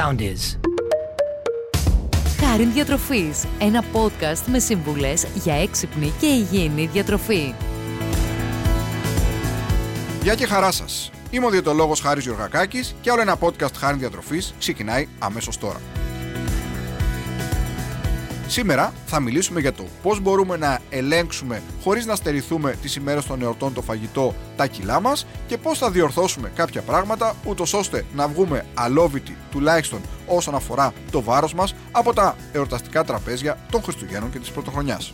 sound is. Χάριν Διατροφής, ένα podcast με σύμβουλες για έξυπνη και υγιεινή διατροφή. Γεια και χαρά σας. Είμαι ο διαιτολόγος Χάρης Γιωργακάκης και άλλο ένα podcast Χάριν Διατροφής ξεκινάει αμέσως τώρα. Σήμερα θα μιλήσουμε για το πώς μπορούμε να ελέγξουμε χωρίς να στερηθούμε τις ημέρες των εορτών το φαγητό τα κιλά μας και πώς θα διορθώσουμε κάποια πράγματα ούτως ώστε να βγούμε αλόβητοι τουλάχιστον όσον αφορά το βάρος μας από τα εορταστικά τραπέζια των Χριστουγέννων και της Πρωτοχρονιάς.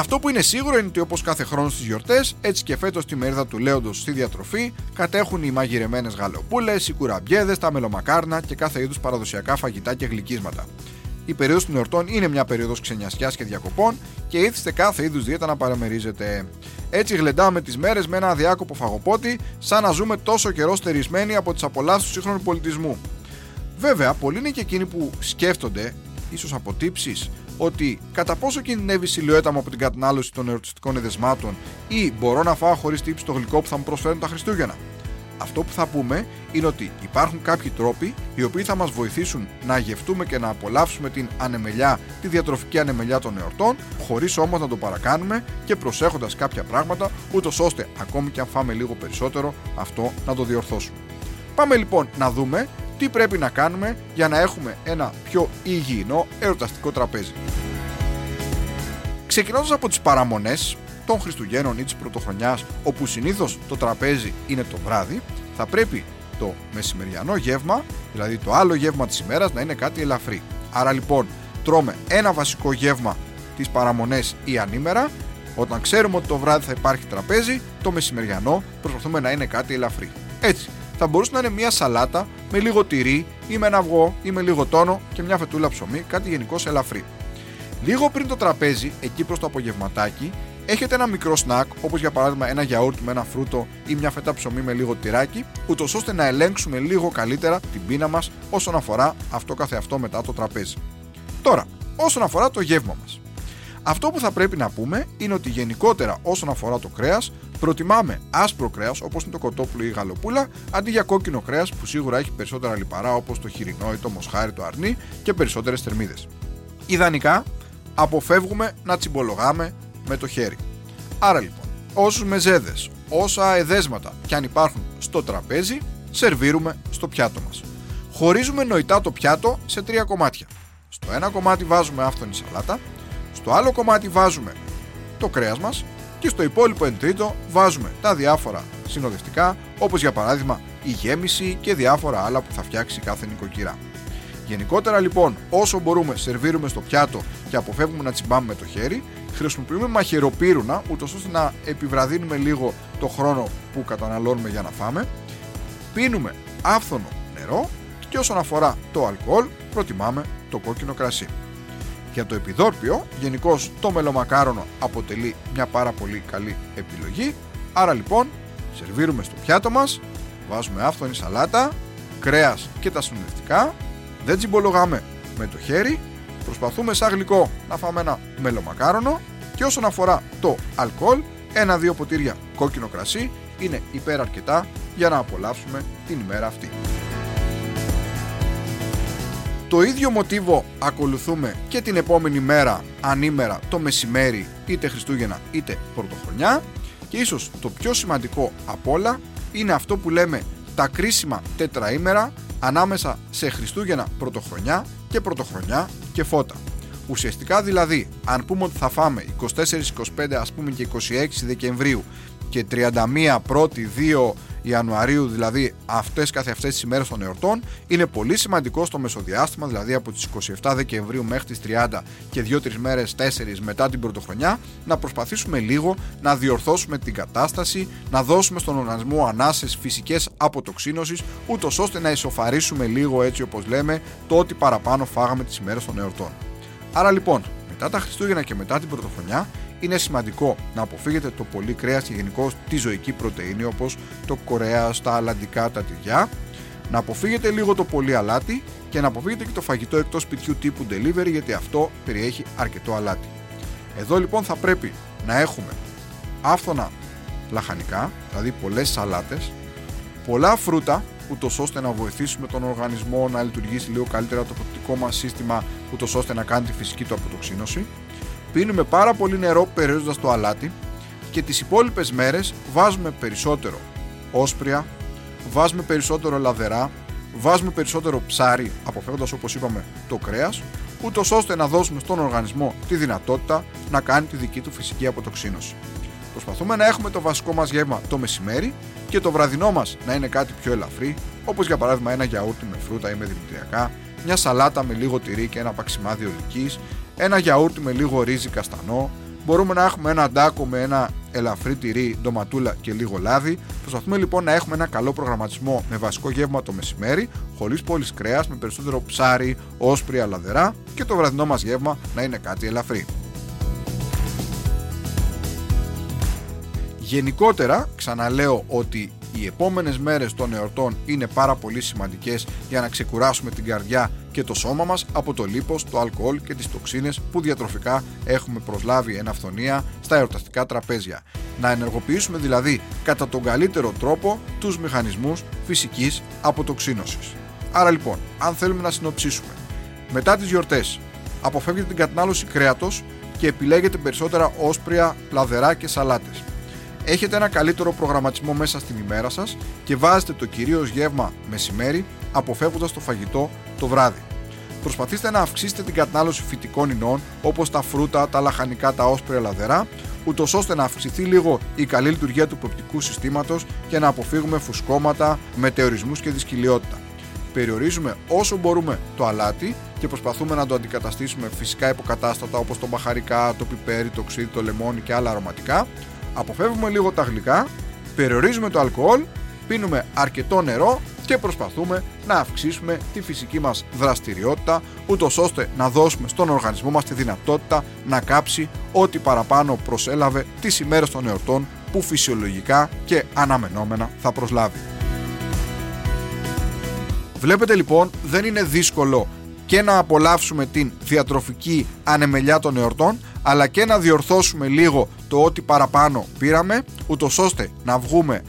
Αυτό που είναι σίγουρο είναι ότι όπως κάθε χρόνο στις γιορτές, έτσι και φέτος τη μερίδα του Λέοντος στη διατροφή κατέχουν οι μαγειρεμένες γαλοπούλες, οι κουραμπιέδες, τα μελομακάρνα και κάθε είδους παραδοσιακά φαγητά και γλυκίσματα. Η περίοδος των εορτών είναι μια περίοδος ξενιασιάς και διακοπών και ήθιστε κάθε είδους δίαιτα να παραμερίζετε. Έτσι γλεντάμε τις μέρες με ένα αδιάκοπο φαγοπότη, σαν να ζούμε τόσο καιρό στερισμένοι από τις απολαύσεις του σύγχρονου πολιτισμού. Βέβαια, πολλοί είναι και εκείνοι που σκέφτονται, ίσως από τύψει, ότι κατά πόσο κινδυνεύει η σιλουέτα μου από την κατανάλωση των ερωτιστικών εδεσμάτων ή μπορώ να φάω χωρίς τύψη το γλυκό που θα μου προσφέρουν τα Χριστούγεννα; Αυτό που θα πούμε είναι ότι υπάρχουν κάποιοι τρόποι οι οποίοι θα μας βοηθήσουν να γευτούμε και να απολαύσουμε την ανεμελιά, τη διατροφική ανεμελιά των εορτών, χωρίς όμως να το παρακάνουμε και προσέχοντας κάποια πράγματα, ούτως ώστε ακόμη και αν φάμε λίγο περισσότερο, αυτό να το διορθώσουμε. Πάμε λοιπόν να δούμε τι πρέπει να κάνουμε για να έχουμε ένα πιο υγιεινό εορταστικό τραπέζι. Ξεκινώντας από τις παραμονές των Χριστουγέννων ή της Πρωτοχρονιάς, όπου συνήθως το τραπέζι είναι το βράδυ, θα πρέπει το μεσημεριανό γεύμα, δηλαδή το άλλο γεύμα της ημέρας, να είναι κάτι ελαφρύ. Άρα λοιπόν τρώμε ένα βασικό γεύμα τις παραμονές ή ανήμερα, όταν ξέρουμε ότι το βράδυ θα υπάρχει τραπέζι, το μεσημεριανό προσπαθούμε να είναι κάτι ελαφρύ. Έτσι, θα μπορούσε να είναι μια σαλάτα με λίγο τυρί ή με ένα αυγό ή με λίγο τόνο και μια φετούλα ψωμί, κάτι γενικώ ελαφρύ. Λίγο πριν το τραπέζι, εκεί προς το απογευματάκι, έχετε ένα μικρό σνακ, όπως για παράδειγμα ένα γιαούρτι με ένα φρούτο ή μια φέτα ψωμί με λίγο τυράκι, ούτως ώστε να ελέγξουμε λίγο καλύτερα την πείνα μας όσον αφορά αυτό καθεαυτό μετά το τραπέζι. Τώρα, όσον αφορά το γεύμα μας. Αυτό που θα πρέπει να πούμε είναι ότι γενικότερα όσον αφορά το κρέας, προτιμάμε άσπρο κρέας όπως είναι το κοτόπουλο ή η γαλοπούλα, αντί για κόκκινο κρέας που σίγουρα έχει περισσότερα λιπαρά όπως το χοιρινό ή το μοσχάρι, το αρνί και περισσότερες θερμίδες. Ιδανικά, αποφεύγουμε να τσιμπολογάμε με το χέρι. Άρα λοιπόν, όσους μεζέδε, όσα εδέσματα και αν υπάρχουν στο τραπέζι, σερβίρουμε στο πιάτο μας. Χωρίζουμε νοητά το πιάτο σε τρία κομμάτια. Στο ένα κομμάτι βάζουμε άφθονη σαλάτα, στο άλλο κομμάτι βάζουμε το κρέας μας και στο υπόλοιπο εν τρίτο βάζουμε τα διάφορα συνοδευτικά όπως για παράδειγμα η γέμιση και διάφορα άλλα που θα φτιάξει κάθε νοικοκυρά. Γενικότερα λοιπόν όσο μπορούμε σερβίρουμε στο πιάτο και αποφεύγουμε να τσιμπάμε με το χέρι χρησιμοποιούμε μαχαιροπύρουνα ούτως ώστε να επιβραδύνουμε λίγο το χρόνο που καταναλώνουμε για να φάμε πίνουμε άφθονο νερό και όσον αφορά το αλκοόλ προτιμάμε το κόκκινο κρασί. Για το επιδόρπιο, γενικώς το μελομακάρονο αποτελεί μια πάρα πολύ καλή επιλογή. Άρα λοιπόν, σερβίρουμε στο πιάτο μας, βάζουμε άφθονη σαλάτα, κρέας και τα συνοδευτικά, δεν τσιμπολογάμε με το χέρι, προσπαθούμε σαν γλυκό να φάμε ένα μελομακάρονο και όσον αφορά το αλκοόλ, ένα-δύο ποτήρια κόκκινο κρασί είναι υπέρ αρκετά για να απολαύσουμε την ημέρα αυτή. Το ίδιο μοτίβο ακολουθούμε και την επόμενη μέρα, ανήμερα, το μεσημέρι, είτε Χριστούγεννα είτε Πρωτοχρονιά και ίσως το πιο σημαντικό απ' όλα είναι αυτό που λέμε τα κρίσιμα τετραήμερα ανάμεσα σε Χριστούγεννα Πρωτοχρονιά και Πρωτοχρονιά και Φώτα. Ουσιαστικά δηλαδή, αν πούμε ότι θα φάμε 24-25 ας πούμε και 26 Δεκεμβρίου και 31 πρώτη 2 Ιανουαρίου, δηλαδή αυτές καθε αυτές τις ημέρες των εορτών, είναι πολύ σημαντικό στο μεσοδιάστημα, δηλαδή από τις 27 Δεκεμβρίου μέχρι τις 30 και 2-3 μέρες, 4 μετά την πρωτοχρονιά, να προσπαθήσουμε λίγο να διορθώσουμε την κατάσταση, να δώσουμε στον οργανισμό ανάσες φυσικές αποτοξίνωσης, ούτως ώστε να ισοφαρίσουμε λίγο έτσι όπως λέμε το ότι παραπάνω φάγαμε τις ημέρες των εορτών. Άρα λοιπόν, μετά τα Χριστούγεννα και μετά την Πρωτοχρονιά, είναι σημαντικό να αποφύγετε το πολύ κρέας και γενικώ τη ζωική πρωτεΐνη όπως το κορέας, τα αλαντικά, τα τυριά να αποφύγετε λίγο το πολύ αλάτι και να αποφύγετε και το φαγητό εκτός σπιτιού τύπου delivery γιατί αυτό περιέχει αρκετό αλάτι. Εδώ λοιπόν θα πρέπει να έχουμε άφθονα λαχανικά, δηλαδή πολλές σαλάτες, πολλά φρούτα, ούτως ώστε να βοηθήσουμε τον οργανισμό να λειτουργήσει λίγο καλύτερα το πρωτικό μας σύστημα, ούτως ώστε να κάνει τη φυσική του αποτοξίνωση. Πίνουμε πάρα πολύ νερό περιορίζοντας το αλάτι και τις υπόλοιπες μέρες βάζουμε περισσότερο όσπρια, βάζουμε περισσότερο λαδερά, βάζουμε περισσότερο ψάρι, αποφεύγοντας όπως είπαμε το κρέας, ούτως ώστε να δώσουμε στον οργανισμό τη δυνατότητα να κάνει τη δική του φυσική αποτοξίνωση. Προσπαθούμε να έχουμε το βασικό μας γεύμα το μεσημέρι και το βραδινό μας να είναι κάτι πιο ελαφρύ, όπως για παράδειγμα ένα γιαούρτι με φρούτα ή με δημητριακά, μια σαλάτα με λίγο τυρί και ένα παξιμάδι ολική, ένα γιαούρτι με λίγο ρύζι καστανό, μπορούμε να έχουμε ένα ντάκο με ένα ελαφρύ τυρί, ντοματούλα και λίγο λάδι. Προσπαθούμε λοιπόν να έχουμε ένα καλό προγραμματισμό με βασικό γεύμα το μεσημέρι, χωρίς πόλης κρέας, με περισσότερο ψάρι, όσπρια, λαδερά και το βραδινό μας γεύμα να είναι κάτι ελαφρύ. Γενικότερα, ξαναλέω ότι οι επόμενες μέρες των εορτών είναι πάρα πολύ σημαντικές για να ξεκουράσουμε την καρδιά και το σώμα μας από το λίπος, το αλκοόλ και τις τοξίνες που διατροφικά έχουμε προσλάβει εν αυθονία στα εορταστικά τραπέζια. Να ενεργοποιήσουμε δηλαδή κατά τον καλύτερο τρόπο τους μηχανισμούς φυσικής αποτοξίνωσης. Άρα λοιπόν, αν θέλουμε να συνοψίσουμε, μετά τις γιορτές αποφεύγετε την κατανάλωση κρέατος και επιλέγετε περισσότερα όσπρια, λαδερά και σαλάτες έχετε ένα καλύτερο προγραμματισμό μέσα στην ημέρα σας και βάζετε το κυρίως γεύμα μεσημέρι αποφεύγοντας το φαγητό το βράδυ. Προσπαθήστε να αυξήσετε την κατανάλωση φυτικών ινών όπως τα φρούτα, τα λαχανικά, τα όσπρια λαδερά, ούτως ώστε να αυξηθεί λίγο η καλή λειτουργία του προπτικού συστήματος και να αποφύγουμε φουσκώματα, μετεωρισμού και δυσκυλιότητα. Περιορίζουμε όσο μπορούμε το αλάτι και προσπαθούμε να το αντικαταστήσουμε φυσικά υποκατάστατα όπως το μπαχαρικά, το πιπέρι, το ξύδι, το λεμόνι και άλλα αρωματικά, αποφεύγουμε λίγο τα γλυκά, περιορίζουμε το αλκοόλ, πίνουμε αρκετό νερό και προσπαθούμε να αυξήσουμε τη φυσική μας δραστηριότητα ούτως ώστε να δώσουμε στον οργανισμό μας τη δυνατότητα να κάψει ό,τι παραπάνω προσέλαβε τις ημέρες των εορτών που φυσιολογικά και αναμενόμενα θα προσλάβει. Βλέπετε λοιπόν δεν είναι δύσκολο και να απολαύσουμε την διατροφική ανεμελιά των εορτών αλλά και να διορθώσουμε λίγο το ότι παραπάνω πήραμε ούτως ώστε να βγούμε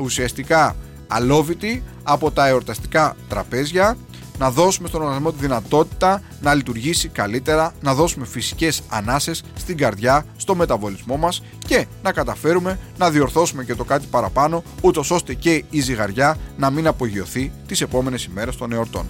ουσιαστικά αλόβητοι από τα εορταστικά τραπέζια να δώσουμε στον οργανισμό τη δυνατότητα να λειτουργήσει καλύτερα, να δώσουμε φυσικές ανάσες στην καρδιά, στο μεταβολισμό μας και να καταφέρουμε να διορθώσουμε και το κάτι παραπάνω, ούτως ώστε και η ζυγαριά να μην απογειωθεί τις επόμενες ημέρες των εορτών.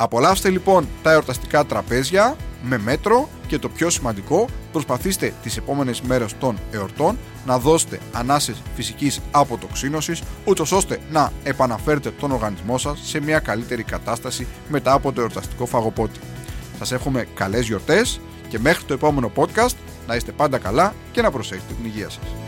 Απολαύστε λοιπόν τα εορταστικά τραπέζια με μέτρο και το πιο σημαντικό, προσπαθήστε τις επόμενες μέρες των εορτών να δώσετε ανάσες φυσικής αποτοξίνωσης, ούτως ώστε να επαναφέρετε τον οργανισμό σας σε μια καλύτερη κατάσταση μετά από το εορταστικό φαγοπότη. Σας εύχομαι καλές γιορτές και μέχρι το επόμενο podcast να είστε πάντα καλά και να προσέχετε την υγεία σας.